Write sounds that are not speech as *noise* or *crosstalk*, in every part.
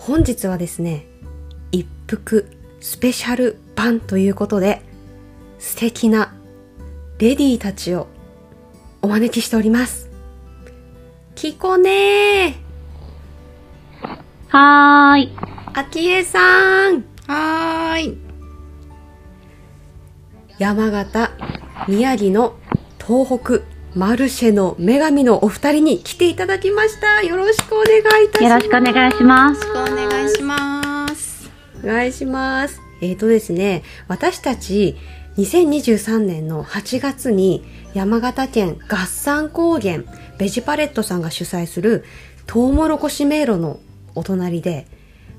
本日はですね一服スペシャル版ということで素敵なレディーたちをお招きしておりますきこねはーい。あきえさんはーい。山形宮城の東北マルシェの女神のお二人に来ていただきましたよろしくお願いいたしますよろしくお願いします。お願いします。お願いします。えーとですね、私たち2023年の8月に山形県合山高原ベジパレットさんが主催するトウモロコシ迷路のお隣で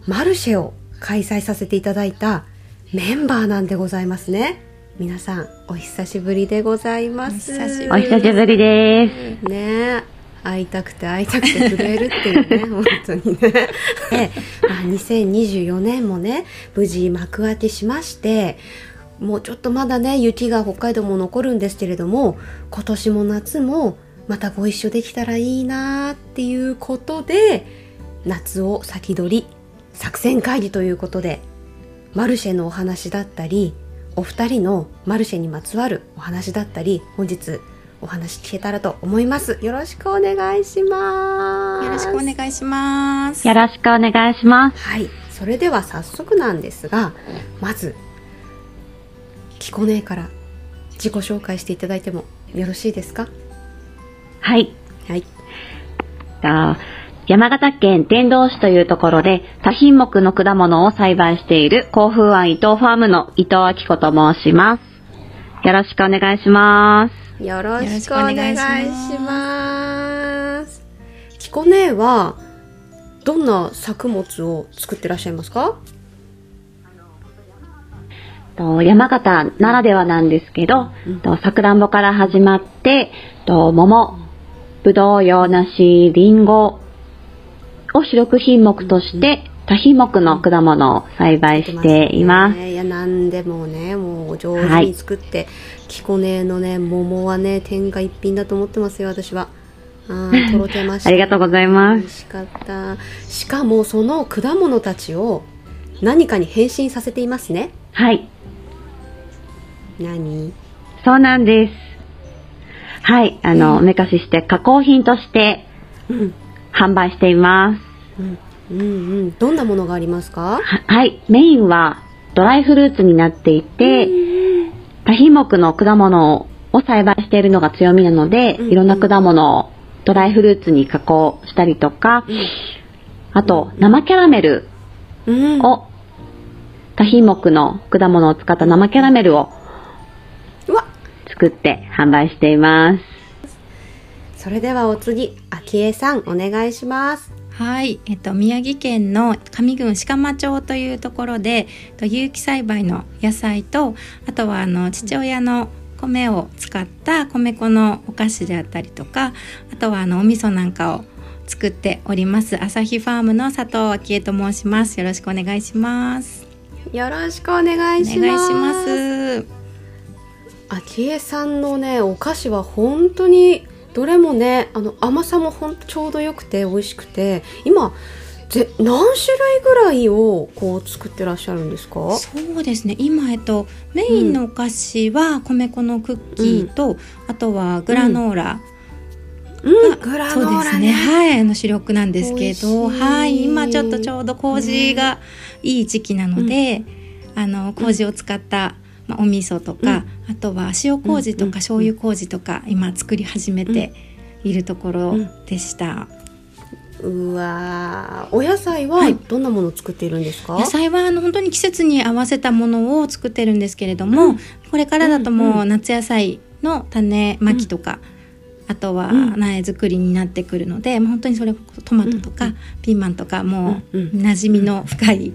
マルシェを開催させていただいたメンバーなんでございますね。皆さんお久しぶりでございます。お久しぶりです。ねえ会いたくて会いたくて震えるっていうね *laughs* 本当にねで、まあ、2024年もね無事幕開けしましてもうちょっとまだね雪が北海道も残るんですけれども今年も夏もまたご一緒できたらいいなっていうことで夏を先取り作戦会議ということでマルシェのお話だったりお二人のマルシェにまつわるお話だったり本日お話聞けたらと思いますよろしくお願いしますよろしくお願いします。よろしくお願いします。はいそれでは早速なんですがまずキコネから自己紹介していただいてもよろしいですか？はい。はいと山形県天童市というところで多品目の果物を栽培している甲府湾伊藤ファームの伊藤明子と申します。よろしくお願いします。よろしくお願いしますキコネはどんな作物を作ってらっしゃいますか？と山形ならではなんですけど、とさくらんぼから始まって、と桃、ぶどう、洋梨、りんごを主力品目として、多品目の果物を栽培しています。ねいや何でもねもう上手に作って、キコネのね桃はね天下一品だと思ってますよ私は。あー *laughs* とろけました。ありがとうござい美ます。味しかった。しかもその果物たちを何かに変身させていますね。はい、何？そうなんです。はい、あの、おめかしして加工品としてうん販売しています。うんうんうん。どんなものがありますか？ははい、メインはドライフルーツになっていて、多品目の果物を栽培しているのが強みなので、うんいろんな果物をドライフルーツに加工したりとか、あと生キャラメルうん。を、多品目の果物を使った生キャラメルを作って販売しています。それではお次昭恵さんお願いしますはい、えっと宮城県の上郡鹿間町というところで、と有機栽培の野菜と、あとはあの父親の米を使った米粉のお菓子であったりとか、あとはあのお味噌なんかを作っております。朝日ファームの佐藤昭恵と申します。よろしくお願いします。よろしくお願いしますお願いします。昭恵さんのねお菓子は本当にどれもねあの甘さもほんとちょうどよくて美味しくて今ぜ何種類ぐらいをこう作ってらっしゃるんですか？そうですね。今えっとメインのお菓子は米粉のクッキーと、あとはグラノーラ、うん。グラそうですね。ノーラねはいあの主力なんですけどはい。今ちょっとちょうど麹がいい時期なので、あの麹を使った、まあ、お味噌とか、あとは塩麹とうんか醤油麹とか今作り始めているところでした、うわー。お野菜ははい。どんなものを作っているんですか、野菜はあの本当に季節に合わせたものを作ってるんですけれども、これからだともうんうう夏野菜の種まきとか、あとはうん。苗作りになってくるので、もう本当にそれこそトマトとか、うん。ピーマンとかもううんうん。馴染みの深い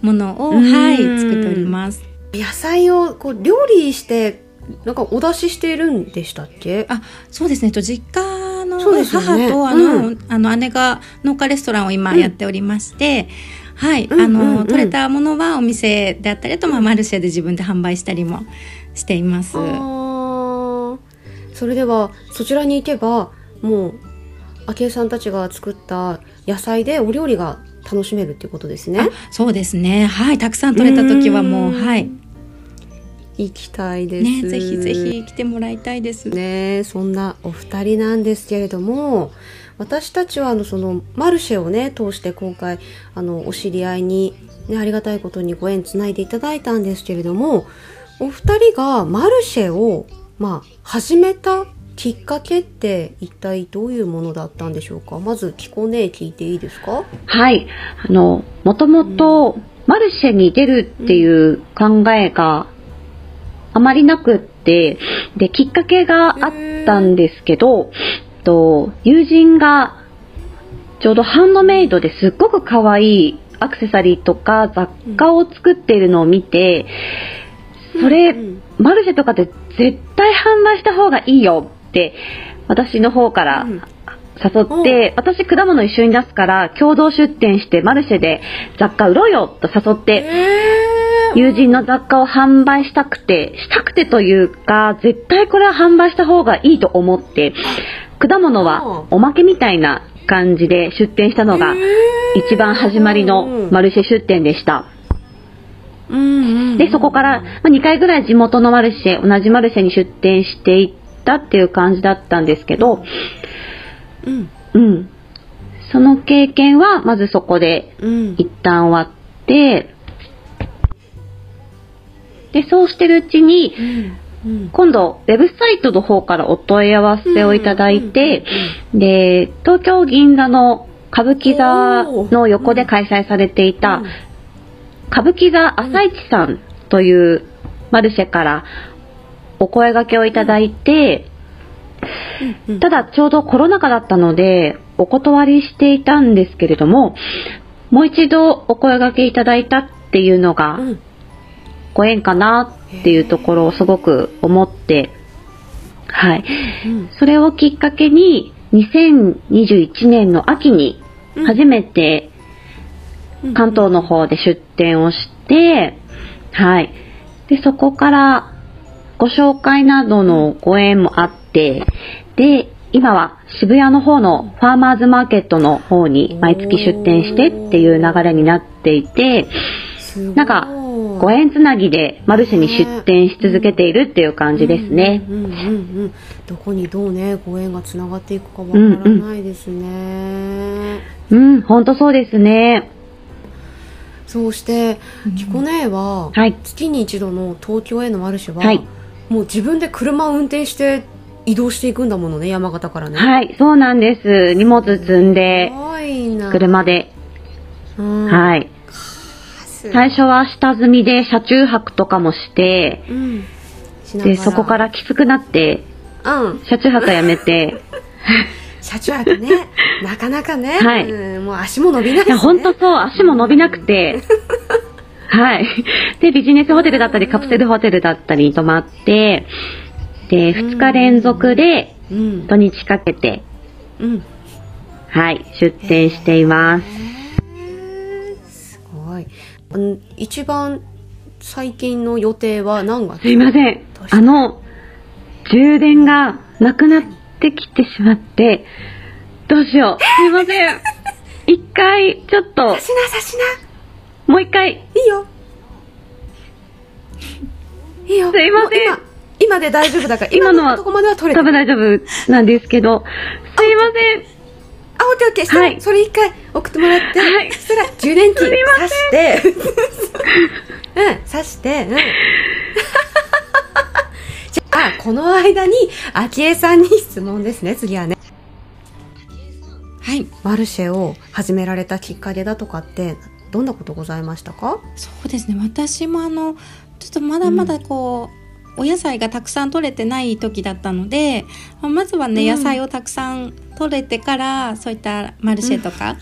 ものを、うん。はい作っております。野菜をこう料理してなんかお出ししているんでしたっけ？あそうですね。と実家の母とあの、うあの姉が農家レストランを今うんやっておりまして、はい、うんあの、うん。うん取れたものはお店であったりあとまあマルシェで自分で販売したりもしています。それではそちらに行けばもう昭恵さんたちが作った野菜でお料理が楽しめるっていうことですね。あそうですね。はいたくさん取れた時はもううん。はい。行きたいです。ねぜひぜひ来てもらいたいです。ねそんなお二人なんですけれども私たちはあのそのマルシェをね通して今回あのお知り合いに、ね、ありがたいことにご縁つないでいただいたんですけれどもお二人がマルシェを、まあ、始めたきっかけって一体どういうものだったんでしょうか？まずキコね聞いていいですか？はい。あの、もともと、マルシェに出るっていう考えがあまりなくって、で、きっかけがあったんですけど、と友人がちょうどハンドメイドですっごく可愛いアクセサリーとか雑貨を作っているのを見て、それ、うんマルシェとかで絶対販売した方がいいよって私の方からうん。誘って、私果物一緒に出すから共同出店してマルシェで雑貨売ろうよと誘って、えー。友人の雑貨を販売したくて、したくてというか、絶対これは販売した方がいいと思って、果物はおまけみたいな感じで出店したのが一番始まりのマルシェ出店でした。うんうんうん。で、そこからまあ2回ぐらい地元のマルシェ、同じマルシェに出店していったっていう感じだったんですけど、うん。うん。その経験は、まずそこでうん。一旦終わって、で、そうしてるうちに、うん。今度、ウェブサイトの方からお問い合わせをいただいて、で、東京銀座の歌舞伎座の横で開催されていた、歌舞伎座朝市さんというマルシェからお声掛けをいただいて、うんただちょうどコロナ禍だったのでお断りしていたんですけれども、もう一度お声掛けいただいたっていうのがうん。ご縁かなっていうところをすごく思って、はい。うん。それをきっかけに2021年の秋に初めてうん。関東の方で出店をして、はい。で、そこからご紹介などのご縁もあって、で、今は渋谷の方のファーマーズマーケットの方に毎月出店してっていう流れになっていて、なんかご縁つなぎでマルシェに出店し続けているっていう感じですね。うんうんうんうんどこにどうねご縁がつながっていくかわからないですね、うん、ほんとそうですね。そうしてキコ姉ははい。月に一度の東京へのマルシェは、はいもう自分で車を運転して移動していくんだものね山形からね。はい、そうなんです。荷物積んで、すごいな。車で。うん。はい。最初は下積みで車中泊とかもして、うん。しで、そこからきつくなって、うん。車中泊はやめて、*laughs* 車中泊ね。なかなかね、はい。うん。もう足も伸びないし、ね、いや、ほんとそう、足も伸びなくて、*laughs* はい。で、ビジネスホテルだったり、カプセルホテルだったりに泊まって、で、2日連続でうん。土日かけて、うん。はい、出店しています。すごい。うん一番最近の予定は何月？すいません。あの、充電がなくなってきてしまって、どうしよう。すいません。*laughs* 一回、ちょっと、しなさしな。もう一回、いいよすいません。今今で大丈夫だから今のはとこまでは取れて多分大丈夫なんですけど、すいません。あオッケーオッケー。したら、はい。それ一回送ってもらって、はい。そしたら充電器すいま挿して。*laughs* うん挿して。うん。*laughs* じゃあこの間に昭恵さんに質問ですね。次はね。はい。マルシェを始められたきっかけだとかってどんなことございましたか？そうですね。私もあのちょっとまだまだこう、お野菜がたくさん取れてない時だったのでまあまずはね、うん。野菜をたくさん取れてからそういったマルシェとか、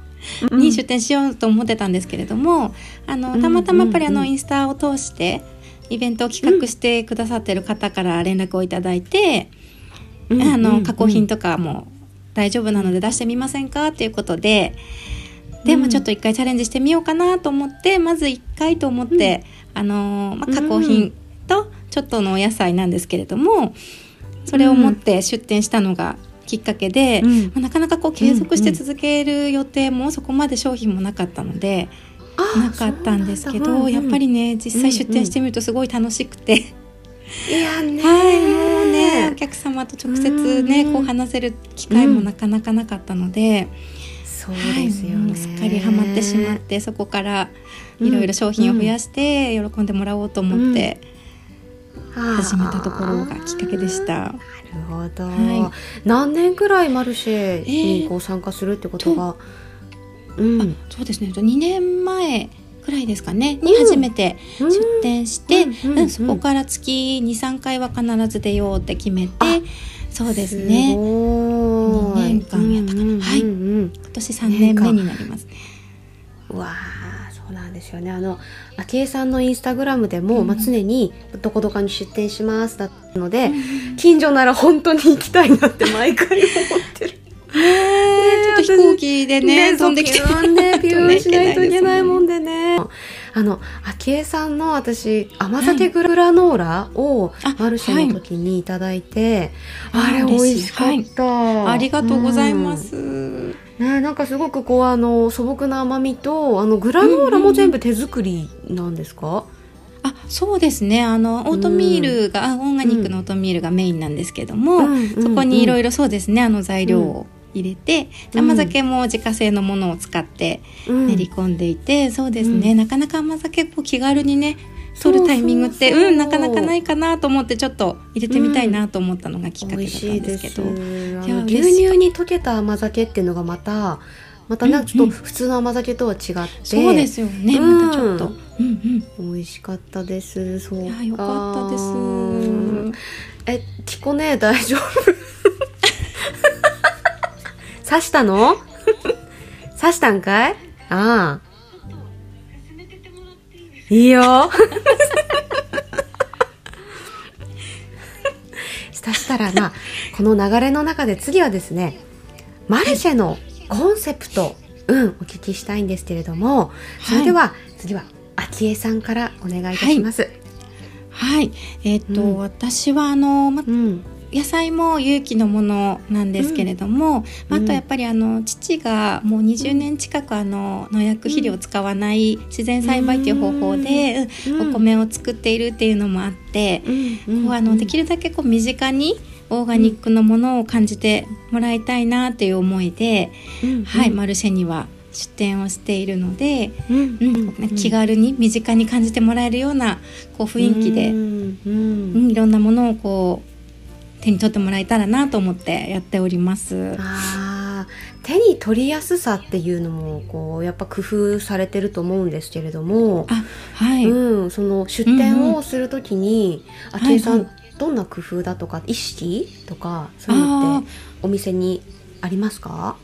*laughs* に出店しようと思ってたんですけれどもあのたまたまやっぱりあうん。うん。うん。のインスタを通してイベントを企画してくださってる方から連絡をいただいて、あの加工品とかも大丈夫なので出してみませんか？っていうことで。でもちょっと一回チャレンジしてみようかなと思ってまず一回と思って、あのまあ、加工品とちょっとのお野菜なんですけれどもそれを持って出店したのがきっかけで、うん。まあ、なかなかこう継続して続ける予定もそこまで商品もなかったので、なかったんですけど、やっぱりね実際出店してみるとすごい楽しくて、いやねはいもうねお客様と直接ね、うん。こう話せる機会もなかなかなかったので、そうはいですよね、もうすっかりハマってしまってそこからいろいろ商品を増やして喜んでもらおうと思って始めたところがきっかけでした。なるほど、は何年くらいマルシェにこう参加するってことが、うん。そうですね。2年前くらいですかね。に初めて出店して、うん。うん。うんそこから月23回は必ず出ようって決めてあそうですね。二年間やったかな。はい。今年3年目になりますね。うわあそうなんですよね。あの昭恵さんのインスタグラムでも、うん。まあ、常にどこどこに出店しますだったので、近所なら本当に行きたいなって毎回思ってる。ねちょっと飛行機でね飛んできて。ねピューンしないといけないもんででね。あの昭恵さんの私甘酒グラノーラをあマルシェの時にいただいて、はい。あれ美味しかった、ありがとうございます。うんね、なんかすごくこうあの素朴な甘みとあのグラノーラも全部手作りなんですか、あそうですね。あのオートミールが、あオーガニックのオートミールがメインなんですけども、うんそこにいろいいろそうですね。あの材料を入れて、うん甘酒も自家製のものを使ってろ練り込んでいて、そうですね、うん。なかなか甘酒こう気軽にね取るタイミングってそうんなかなかないかなと思ってちょっと入れてみたいなと思ったのがきっかけ美だったんですけど。あいやの牛乳に溶けた甘酒っていうのがまたまたなんかちょっと普通の甘酒とは違って、そうですよね、うん。またちょっと、うんうん、美味しかったです。そういやよかったです。えキコね大丈夫？*laughs* 刺したの？*laughs* 刺したんかい？ああいいよ。*laughs* そしたらまあこの流れの中で次はですねマルシェのコンセプト、うんお聞きしたいんですけれどもそれでは、次は昭恵さんからお願いいたします、はい、えっ、と、うん。私はあの、まうん野菜も有機のものなんですけれども、まあうん。あとやっぱりあの父がもう20年近くあの農薬肥料を使わない自然栽培っていう方法で、うん。お米を作っているっていうのもあって、うん。こうあのできるだけこう身近にオーガニックのものを感じてもらいたいなっていう思いで、うん。はい、マルシェには出店をしているので、うん。うん。気軽に身近に感じてもらえるようなこう雰囲気で、ううん。うんいろんなものをこう手に取ってもらえたらなと思ってやっております。手に取りやすさっていうのもこうやっぱ工夫されてると思うんですけれども、あはい、うん、その出店をするときにん昭恵さん、はいどんな工夫だとか意識とかそういうのってお店にありますか？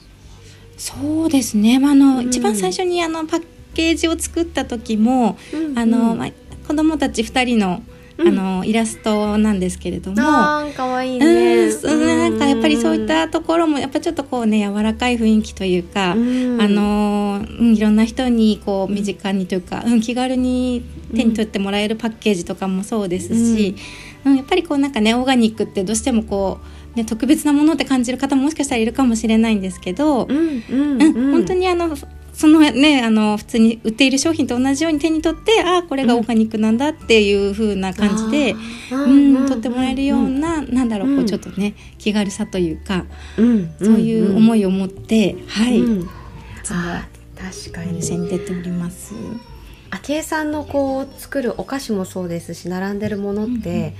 そうですね、まああのうん。一番最初にあのパッケージを作った時も、あの、まあ、子供たち2人の,、うんあのイラストなんですけれども。あーかわいいうんなんかやっぱりそういったところもやっぱちょっとこうね柔らかい雰囲気というか、うん。あのうん、いろんな人にこう身近にというか、うん、気軽に手に取ってもらえるパッケージとかもそうですし、うん。やっぱりこうなんかねオーガニックってどうしてもこう、ね、特別なものって感じる方ももしかしたらいるかもしれないんですけど、うんうん。うん本当にあのそのねあの普通に売っている商品と同じように手に取ってああこれがオーガニックなんだっていう風な感じで、うん取ってもらえるような、なんだろうこううん。ちょっとね気軽さというか、うん。そういう思いいを持って、はい、いうん。確かお店にに出ております。昭恵さんのこう作るお菓子もそうですし並んでるものって、うんうん。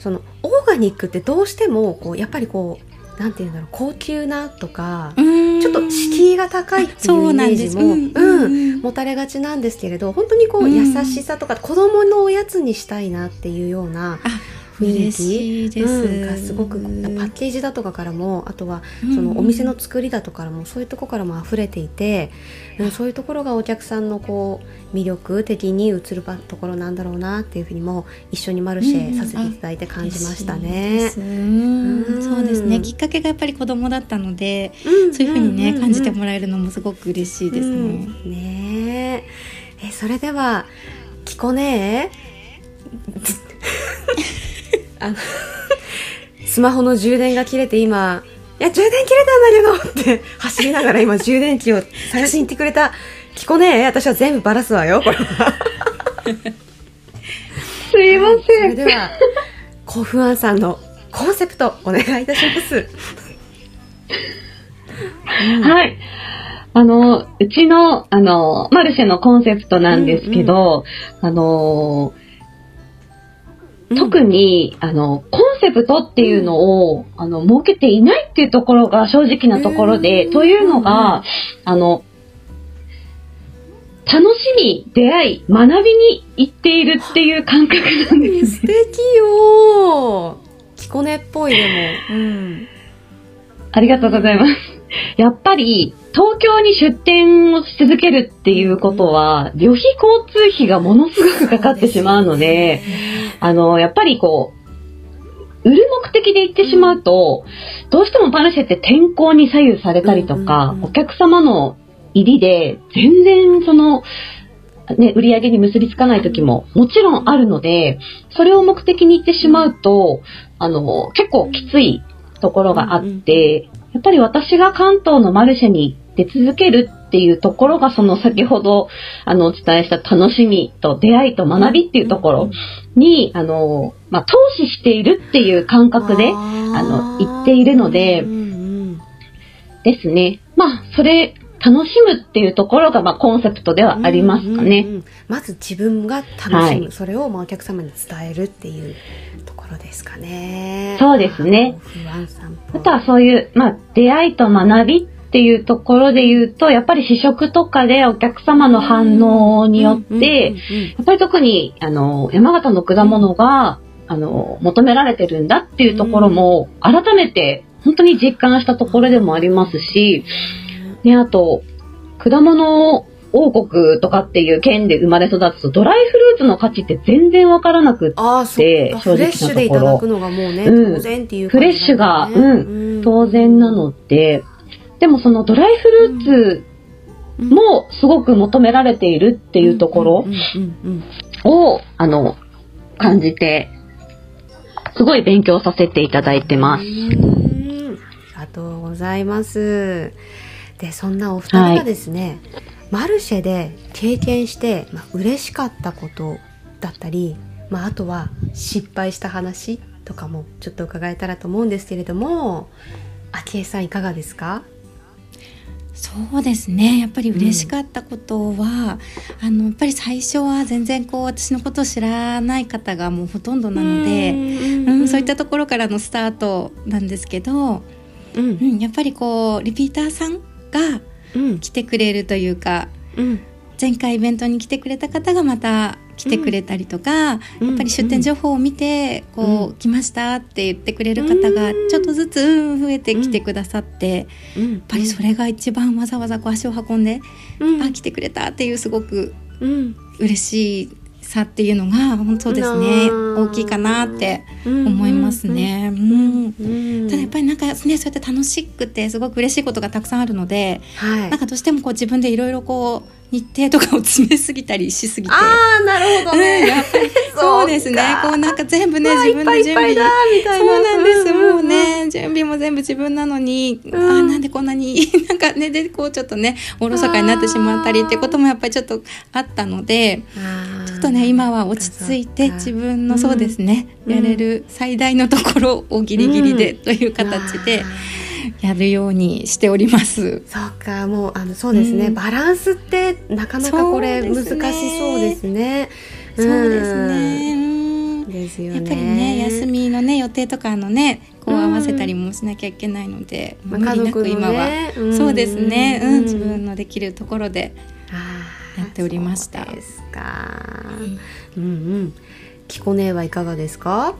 そのオーガニックってどうしてもこうやっぱりこうなんていうんだろう高級なとか、ちちょっと敷居が高いっていうイメージもそうなんです。うんうん。持たれがちなんですけれど本当にこううん。優しさとか子供のおやつにしたいなっていうようなあ雰囲気？です、うん、がすごくパッケージだとかからもあとはそのお店の作りだとかからもそういうところからも溢れていて、うん、そういうところがお客さんのこう魅力的に映るばところなんだろうなっていうふうにも一緒にマルシェさせていただいて感じましたね。そうですね。きっかけがやっぱり子供だったので、うんそういうふうにね、んん感じてもらえるのもすごく嬉しいですね。うん。ねえ。えそれではキコねあの *laughs* スマホの充電が切れて今や、充電切れたんだけどって走りながら今充電器を探しに行ってくれた。聞こねえ？私は全部バラすわよ、これは。*laughs* すいまそせん。*laughs* れでは、コフアンさんのコンセプトお願いいたします。はい。あの、うちの、あの、マルシェのコンセプトなんですけど、あの、特に、あの、コンセプトっていうのを、あの、設けていないっていうところが正直なところで、うんというのが、あの、楽しみ、出会い、学びに行っているっていう感覚なんです素敵よキコネっぽいでも。うん。ありがとうございます。やっぱり、東京に出店をし続けるっていうことは、旅費交通費がものすごくかかってしまうので、あの、やっぱりこう、売る目的で行ってしまうと、どうしてもパルシェって天候に左右されたりとうんかお客様の入りで全然その、ね、売り上げに結びつかない時ももちろんあるので、それを目的に行ってしまうと、あの、結構きついところがあって、やっぱり私が関東のマルシェに出続けるっていうところが、その先ほど、あの、お伝えした楽しみと出会いと学びっていうところに、あの、まあ、投資しているっていう感覚で、あの言っているのでですね。まあ、それ、楽しむっていうところが、まあ、コンセプトではありますかね。うんうんうんまず自分が楽しむ、はい。それをまあお客様に伝えるっていう。ところですかね。そうですね。あとはそういう、まあ、出会いと学びっていうところで言うと、やっぱり試食とかでお客様の反応によって、やっぱり特に、あの、山形の果物が、あの、求められてるんだっていうところも、改めて、本当に実感したところでもありますし、ね、あと、果物王国とかっていう県で生まれ育つと、ドライフルーツの価値って全然わからなくって、ああ、そっか。フで正直なレッシュでいただくのがもうね、うん。当然っていうフレッシュが、だよねうん、当然なので、でもそのドライフルーツもすごく求められているっていうところうんうんうんを、あの、感じて、すごい勉強させていただいてます。うん。ありがとうございます。で、そんなお二人がですね、マルシェで経験して、まあ、嬉しかったことだったり、まあ、あとは失敗した話とかもちょっと伺えたらと思うんですけれども、昭恵さんいかがですか？そうですね。やっぱり嬉しかったことは、あのやっぱり最初は全然こう私のことを知らない方がもうほとんどなので、うんそういったところからのスタートなんですけど、うん。うん、やっぱりこうリピーターさんがうん来てくれるというかうん。前回イベントに来てくれた方がまた来てくれたりとか、うん。やっぱり出店情報を見て、こう、うん。来ましたって言ってくれる方がうん。ちょっとずつ、うん増えてきてくださって、うん。やっぱりそれが一番わざわざこう足を運んで、うん。あ来てくれたっていうすごくうん。嬉しさっていうのが本当ですねうん大きいかなってうん思いますね。ただやっぱりなんかねそうやって楽しくてすごく嬉しいことがたくさんあるので、はい。なんかどうしてもこう自分でいろいろこう日程とかを詰めすぎたりしすぎて。ああなるほどうん、ね、やっぱりそうですね。こうなんか全部ね自分で準備だみたいなそうなんです、うんうんうんもうね準備も全部自分なのに、ん。あーなんでこんなに *laughs* なんかねでこうちょっとねおろそかになってしまったりってこともやっぱりちょっとあったのでちょっとね今は落ち着いて自分のそうですね、うん。やれる最大のところをギリギリでうん。という形であやるようにしております。ーそうかもうあのそうですね、うんバランスってなかなかこれ難しそうですねそうですね。ですよね。やっぱりね休みのね予定とかのねこう合わせたりもしなきゃいけないので、まあ無理なく今は、ねうんそうですね、うんうん自分のできるところでやっておりましたそうですか。うんうん。キコネはいかがですか？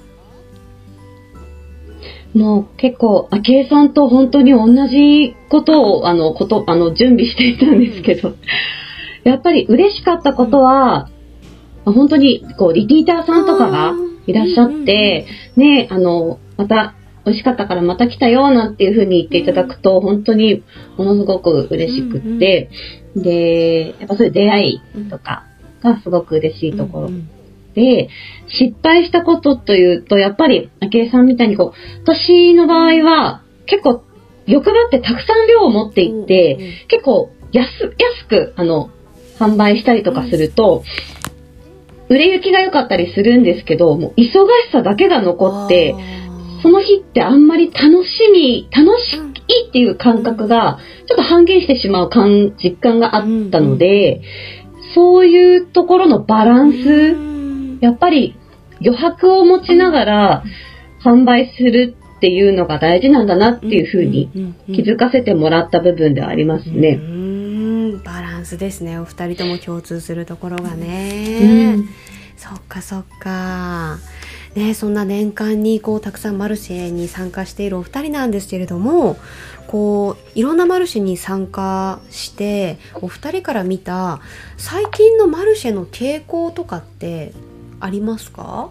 もう結構、昭恵さんと本当に同じことを、あの、こと、あの、準備していたんですけど、やっぱり嬉しかったことは、本当に、こう、リピーターさんとかがいらっしゃって、ね、あの、また、美味しかったからまた来たよ、なんていうふうに言っていただくと、本当にものすごく嬉しくって、で、やっぱそういう出会いとかがすごく嬉しいところ。うんで、失敗したことというと、やっぱり、明恵さんみたいにこう、私の場合は、結構欲張ってたくさん量を持っていって、結構安、安く、あの、販売したりとかすると、売れ行きが良かったりするんですけど、もう忙しさだけが残って、その日ってあんまり楽しみ、楽しいっていう感覚が、ちょっと半減してしまう感、実感があったので、そういうところのバランス、やっぱり余白を持ちながら販売するっていうのが大事なんだなっていうふうに気づかせてもらった部分ではありますね。うんバランスですねお二人とも共通するところがね、うん。そっかそっか。ねそんな年間にこうたくさんマルシェに参加しているお二人なんですけれどもこういろんなマルシェに参加してお二人から見た最近のマルシェの傾向とかってありますか？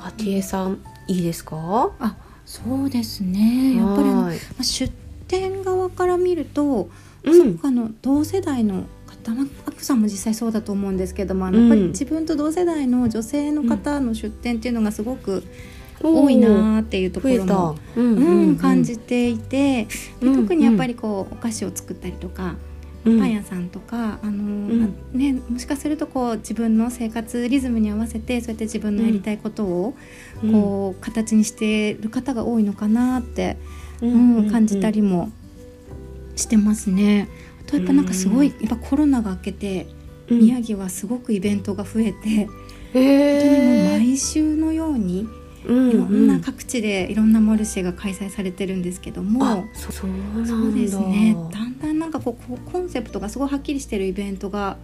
あティエさんいいですか？あそうですね。やっぱりあの、まはい。あ、出店側から見ると、うん。すごくあの同世代の方まあアクさんも実際そうだと思うんですけどもあの、やっぱりうん。自分と同世代の女性の方の出店っていうのがすごく多いなーっていうところも、うんうん感じていて、でうん特にやっぱりこうお菓子を作ったりとか、うんパン屋さんとかあの、ね、もしかするとこう自分の生活リズムに合わせてそうやって自分のやりたいことを、うん。こう形にしている方が多いのかなって、ううん感じたりもしてますね。あとやっぱなんかすごい、やっぱコロナが明けて、うん。宮城はすごくイベントが増えて、へ本当にもうえ毎週のようにうんいろんな各地でいろんなマルシェが開催されてるんですけども。あそそうですね。だんだんなんかこうコンセプトがすごいはっきりしてるイベントが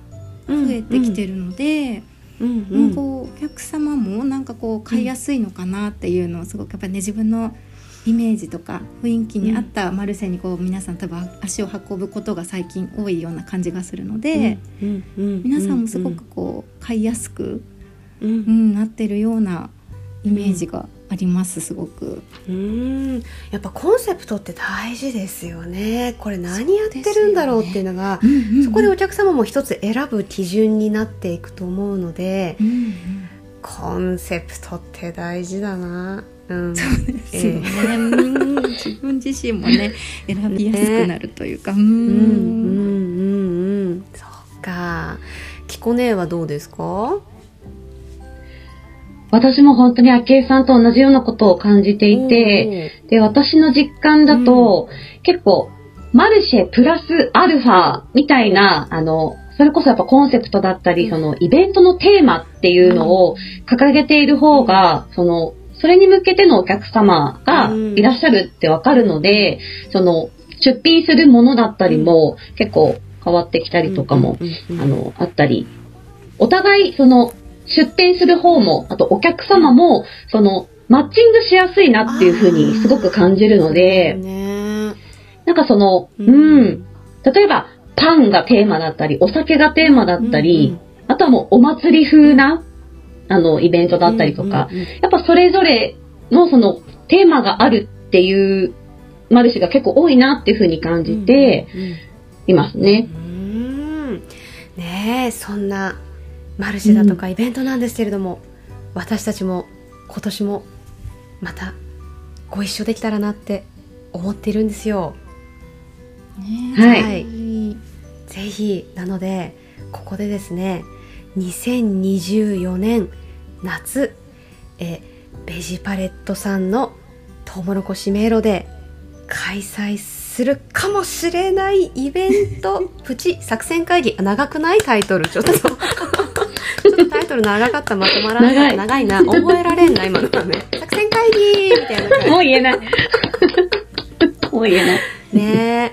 増えてきてるので、うんううん。んこうお客様もなんかこう買いやすいのかなっていうのをすごくやっぱりね自分のイメージとか雰囲気に合ったマルシェにこう皆さん多分足を運ぶことが最近多いような感じがするので、うんうん。皆さんもすごくこう買いやすく、うん。うん、なってるようなイメージがありますすごく。うん。やっぱコンセプトって大事ですよね。これ何やってるんだろうっていうのがうんうんうん。そこでお客様も一つ選ぶ基準になっていくと思うのでうんうん。コンセプトって大事だな。うん。ですよね、うん。自分自身もね選びやすくなるというか、ううんんうんうんうん。そっか。きこねはどうですか？私も本当に昭恵さんと同じようなことを感じていて、で、私の実感だと、結構、マルシェプラスアルファみたいな、あの、それこそやっぱコンセプトだったり、そのイベントのテーマっていうのを掲げている方が、その、それに向けてのお客様がいらっしゃるってわかるので、その、出品するものだったりも結構変わってきたりとかも、うんうん。あの、あったり、お互い、その、出店する方も、あとお客様も、その、マッチングしやすいなっていうふうにすごく感じるので、ね。なんかその、ううん。ん、例えば、パンがテーマだったり、お酒がテーマだったり、あとはもうお祭り風な、あの、イベントだったりとか、うんうんうんやっぱそれぞれのその、テーマがあるっていう、マルシェが結構多いなっていうふうに感じていますね。うん。ねえそんなマルシェだとかイベントなんですけれども、私たちも今年もまたご一緒できたらなって思っているんですよ。ねはい。はいぜひ。なのでここでですね2024年夏えベジパレットさんのトウモロコシ迷路で開催するかもしれないイベント *laughs* プチ作戦会議。あ長くないタイトル？ちょっとタイトル長かったまとまらな。い長い。長いな。覚えられんな今のはね作戦会議みたいなもう言えない。もう言えない。ねえ。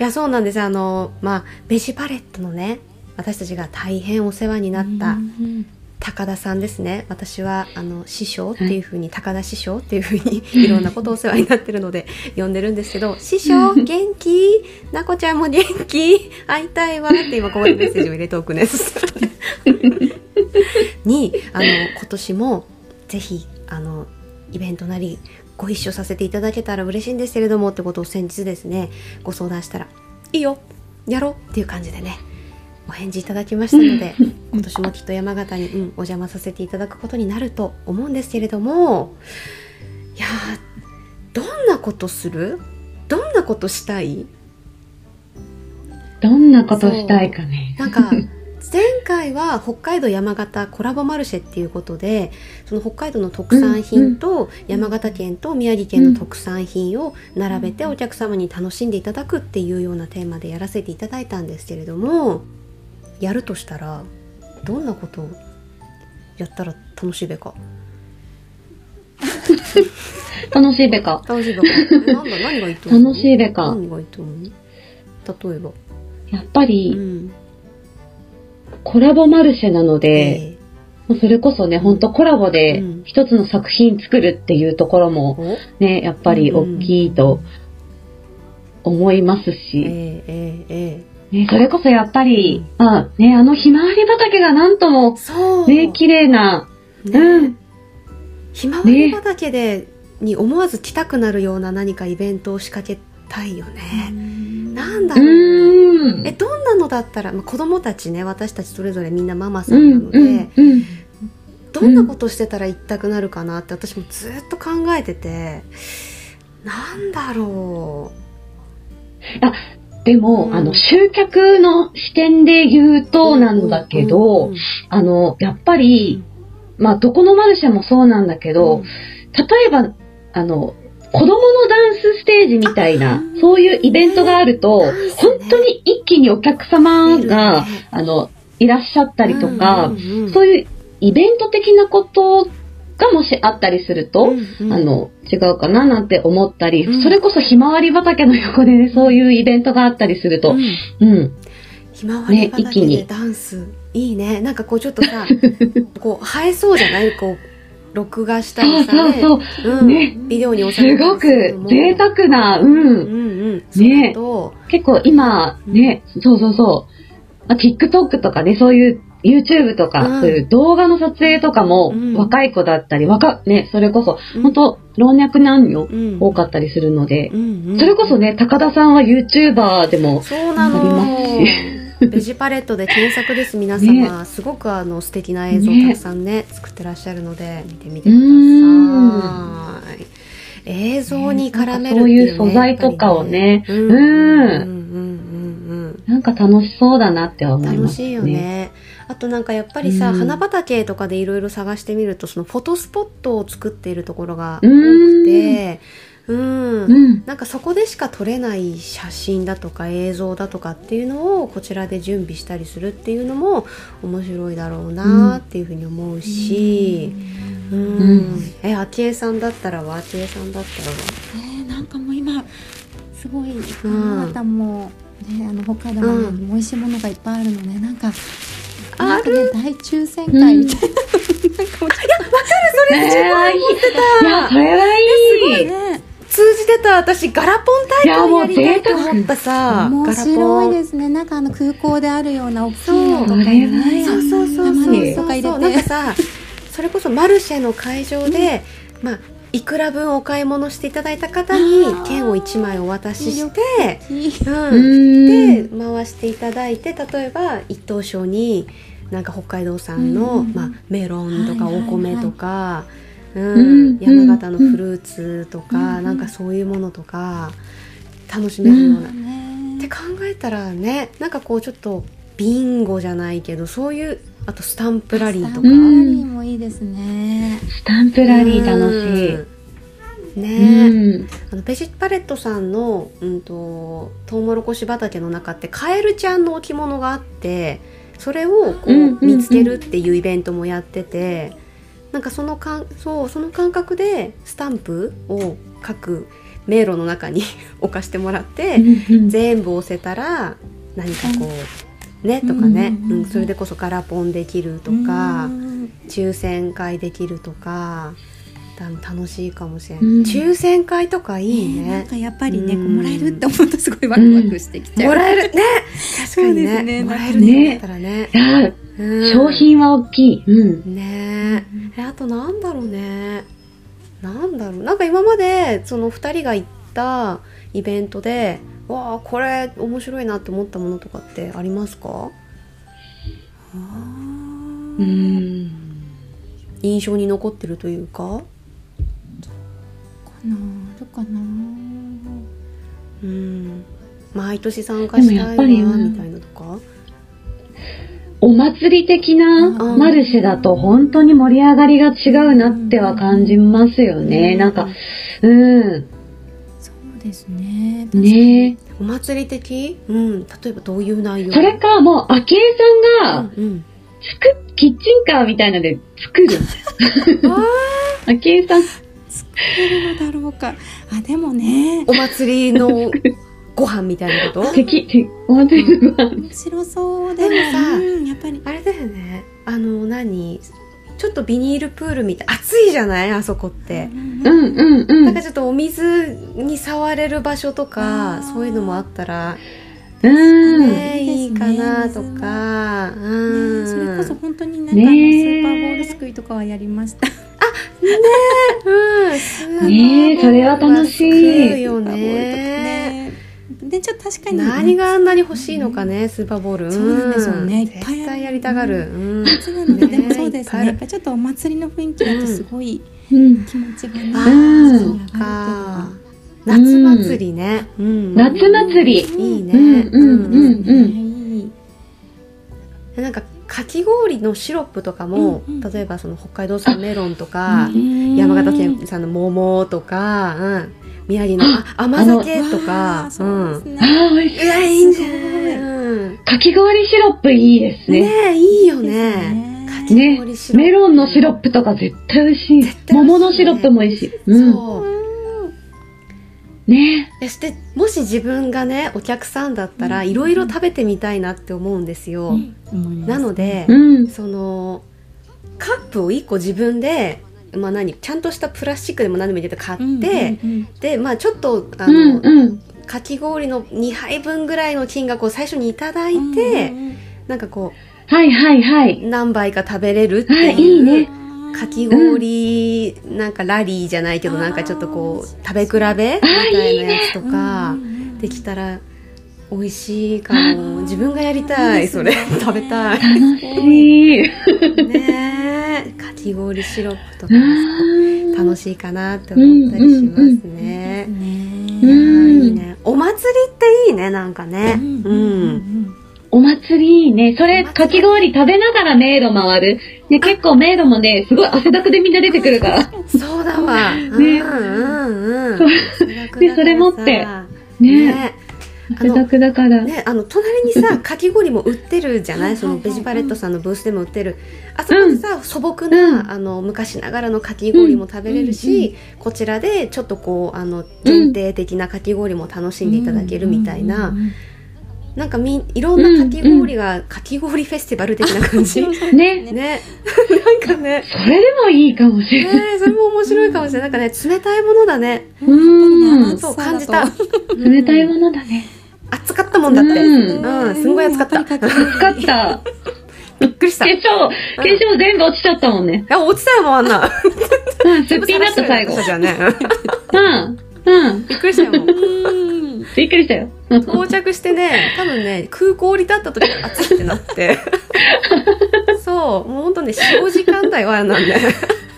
いやそうなんですあのまあベジパレットのね私たちが大変お世話になったうん高田さんですね。私はあの師匠っていうふうに、高田師匠っていうふうにいろんなことお世話になってるので呼んでるんですけど「師匠元気？なこちゃんも元気？会いたいわ」って今ここでメッセージを入れておくね *laughs* にあの今年もぜひあのイベントなりご一緒させていただけたら嬉しいんですけれどもってことを先日ですねご相談したら「いいよやろう」っていう感じでねお返事いただきましたので今年もきっと山形に、うん、お邪魔させていただくことになると思うんですけれどもいやーどんなことする？どんなことしたい？どんなことしたいかね。なんか前回は北海道山形コラボマルシェっていうことでその北海道の特産品と山形県と宮城県の特産品を並べてお客様に楽しんでいただくっていうようなテーマでやらせていただいたんですけれどもやるとしたらどんなことをやったら楽しいべか？楽しいべか。楽しいべか。何がいいと思う？楽しいべか。何がいいと思う？例えば、やっぱうり、ん。コラボマルシェなので、えそれこそね、ほん。とコラボでうん。一つの作品作るっていうところーもお？ね、やっぱり大きいと思いますえし、ー、えー、えね、それこそやっぱり、まあね、あのひまわり畑がなんともね、綺麗な、ね。うん、ひまわり畑で、に思わず来たくなるような何かイベントを仕掛けたいよね。なんだうろう。えどんなのだったら、まあ、子供たちね私たちそれぞれみんなママさうんなので、ん、うん。どんなことしてたら行きたくなるかなって私もずっと考えててなんだろでも、うん。あの、集客の視点で言うとなんだけど、うん。あの、やっぱり、まあ、どこのマルシェもそうなんだけど、例えば、あの、子供のダンスステージみたいな、そういうイベントがあると、ね本当に一気にお客様が、ね。あの、いらっしゃったりとか、そういうイベント的なことがもしあったりすると、うんうん。あの、違うかななんて思ったり、うん。それこそひまわり畑の横でね、そういうイベントがあったりすると、うん。うん、ひまわり畑でに。ダンス、いいね。なんかこうちょっとさ *laughs* こう映えそうじゃない？こう録画したそうりさそうそう、ねう。ん。ね。ビデオに収すめたごく贅沢な、うん、うんうん。そうだと、結構今ね、そうそうそう、あ TikTok とかね、そういう YouTube とか、うん。そういう動画の撮影とかも、うん。若い子だったり、若、ね、それこそ、うん。本当老若男女うん。多かったりするので、うんうんそれこそね、高田さんは YouTuber でも、ありのますベ *laughs* ジパレットで検索です。*laughs* 皆様、すごくあの素敵な映像たくさんね作ってらっしゃるので見てみてくだうさい映像に絡めるね、そういう素材とかをね、うん。うん。うんうんなんか楽しそうだなって思います、楽しいよね。あとなんかやっぱりさ、うん。花畑とかでいろいろ探してみるとそのフォトスポットを作っているところが多うんくてうん、うん。なんかそこでしか撮れない写真だとか映像だとかっていうのをこちらで準備したりするっていうのも面白いだろうなっていうふうに思うし、うん。うん。えあきえさんだったらはあきえさんだったらはえーなんかもう今すごいん。あなたも、ね、あの北海道なのに美味しいものがいっぱいあるのでなんかあなんかね大抽選会みたいな、なんかもうえー、いや、それはいい。ね。通じてた私ガラポン大会やりたいと思ったさ。面白いですね。なんかあの空港であるような大きいのとかそうそうそうそう。そうそうなんかさそれこそマルシェの会場で、まあいくら分お買い物していただいた方に券を1枚お渡しして、うん、でん。回していただいて例えば一等賞になんか北海道産の、うんまあ、メロンとかお米とか、うん。うん山形のフルーツとか、うんなんかそういうものとか楽しめるような。ね。って考えたらねなんかこうちょっとビンゴじゃないけどそういうあとスタンプラリーとか、スタンプラリーもいいですね。スタンプラリー楽しい。うんうねん。あのベジパレットさんの、うん、とトウモロコシ畑の中ってカエルちゃんの置物があってそれをこう、うんうんうん見つけるっていうイベントもやっててなんかそのかんそうその感覚でスタンプを各迷路の中に *laughs* 置かしてもらって、全部押せたら何かこうねとかね、うんうんうんうん。それでこそガラポンできるとか、うん抽選会できるとか楽しいかもしれない、うん。抽選会とかいいね。なんかやっぱりね、こううんもらえるって思うとすごいワクワクしてきちゃう。もらえる。ね。確かにね。ね。もらえるね。だったらね。商品は大きい。うん。ね。えあとなんだろうね。なんだろう。なんか今までその2人が行ったイベントでわあこれ面白いなって思ったものとかってありますか？うん。印象に残ってるというか？かな？あるかな？うん。毎年参加したいなでもやっぱりうんみたいなとか？お祭り的なマルシェだと本当に盛り上がりが違うなっては感じますよね。なんか、うん。そうですねね。お祭り的？うん。例えばどういう内容？それかもう、あきえさんが、うんうん。作っ、キッチンカーみたいので作る。*laughs* あ。きえさん、作れるのだろうか。あでもね。お祭りのご飯みたいなこと？*laughs* お祭りのご飯。面白そう。でもでもさうん、やっぱり。あれだよね。あの何？ちょっとビニールプールみたい。暑いじゃない？あそこって、うんうんうん。なんか。ちょっとお水に触れる場所とかそういうのもあったらうん。ねいいかなとか。うん。ね。それこそ本当になんかあのスねーパーボールすくいとかはやりました。うん。スーパーねえそれは楽しい。よね。でちょっと確かに。何があんなに欲しいのかねスーパーボール。そうなんですよね。いっぱいやりたがる。うん。夏なので、でもねそうですね。やっぱりちょっとお祭りの雰囲気だとすごいうん。気持ちがね。あうん。ーそうか。夏祭りね。うん。夏祭り。いいね。うんうんうんなんかかき氷のシロップとかも、うんうん。例えばその北海道産メロンとか、うん。山形県産の桃とか、うん、宮城のあ甘酒とか。うん、ね。ああ、美味しいいんじゃない、うん、い。かき氷シロップいいですね。ねえいいよね。ね。かき氷シロップ、メロンのシロップとか絶対美味しい。しいね。桃のシロップも美味しい。うん。そう。ね。そしてもし自分がねお客さんだったらいろいろ食べてみたいなって思うんですよ、思います。なので、うん。そのカップを1個自分で、まあ、何ちゃんとしたプラスチックでも何でもいいけど買って、うんうんうん。でまあちょっとあうの、んうん。かき氷の2杯分ぐらいの金額を最初にいただいて、うんうんなんかこはいはいはうい。何杯か食べれるってあいう、いいね。かき氷、なんかラリーじゃないけどなんかちょっとこう食べ比べみたいなやつとかできたら美味しいかも。自分がやりたいそれ。食べたい。楽しい。ね。えかき氷シロップとかうん楽しいかなって思ったりしますね。んーいいね。お祭りっていいね、なんかね。うんうん。お祭りいいね。それ、かき氷食べながら迷路回る。ね、結構迷路もね、すごい汗だくでみんな出てくるから。そうだわ。*laughs* うんうんうん。でそれ持ってねね。あの、くだから。ね、あの、隣にさ、*laughs* かき氷も売ってるじゃない？そのベジパレットさんのブースでも売ってる。あそこでさ、素朴うな、んあの、昔ながらのかき氷も食べれるし、こちらでちょっとこう、あの、限定的なかき氷も楽しんでいただけるみたいな、なんかみん、いろんなかき氷が、かき氷フェスティバル的な感じ。ね。ね。*laughs* なんかね。それでもいいかもしれない。ねそれも面白いかもしれない。なんかね、冷たいものだね。うん。そう感じた。冷たいものだね。暑かったもんだって。ううんん、すんごい暑かった。暑かった。*laughs* びっくりした。い化粧、化粧全部落ちちゃったもんね。や、落ちたよ、もうあんな。うん、すっぴんだった最後。じゃね。うん。うん。びっくりしたよ、*laughs* びっくりしたよ。到着してね、多分ね、空港降り立った時暑いってなって。*laughs* そう、もうほんとね、4、5時間台はなん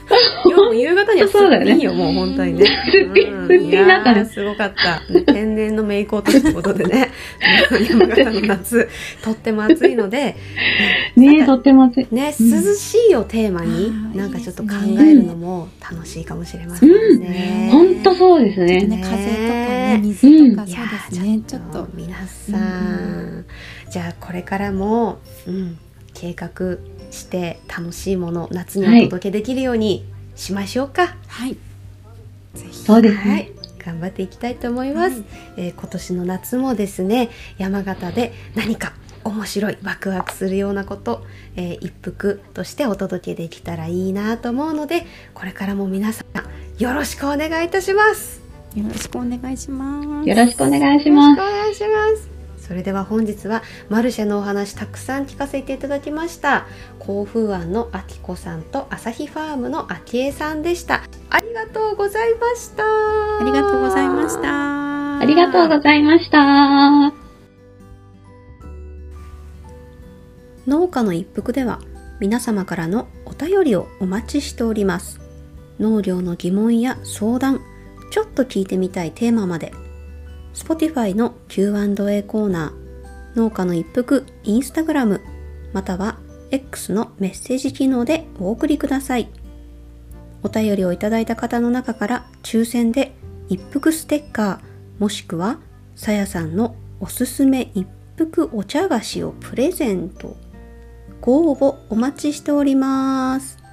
*laughs* で。夜も夕方にはすそうだよねっぴんよ、もう本当にね。すっぴんうんすっぴんだったねすごかった。ね天然のメイク落としということでね。*laughs* 山形の夏、とっても暑いので、*laughs* ねえ、とっても暑い。ね、うん涼しいをテーマに、なんかちょっと考えるのも楽しいかもしれませんね。ほんとそうですね。ね、風とかね、水とか、そうーですね、ちょっと。皆さん、じゃあこれからも、うん、計画して楽しいもの夏にお届けできるようにしましょうか。はい。ぜひ。そうですはいね。。頑張っていきたいと思います、はいえー今年の夏もですね山形で何か面白いワクワクするようなこと、えー一服としてお届けできたらいいなと思うのでこれからも皆さんよろしくお願いいたしますよろしくお願いします。よろしくお願いしよろます。しくお願いしますそれでは本日はマルシェのお話たくさん聞かせていただきました甲府湾のあきこさんと朝日ファームのあきえさんでしたありがとうございましたありがとうございました。ありがとうございました。農家の一服では皆様からのお便りをお待ちしております農業の疑問や相談ちょっと聞いてみたいテーマまで Spotify の Q&A コーナー、農家の一服インスタグラム、または X のメッセージ機能でお送りください。お便りをいただいた方の中から抽選で一服ステッカー、もしくはさやさんのおすすめ一服お茶菓子をプレゼント。ご応募お待ちしております。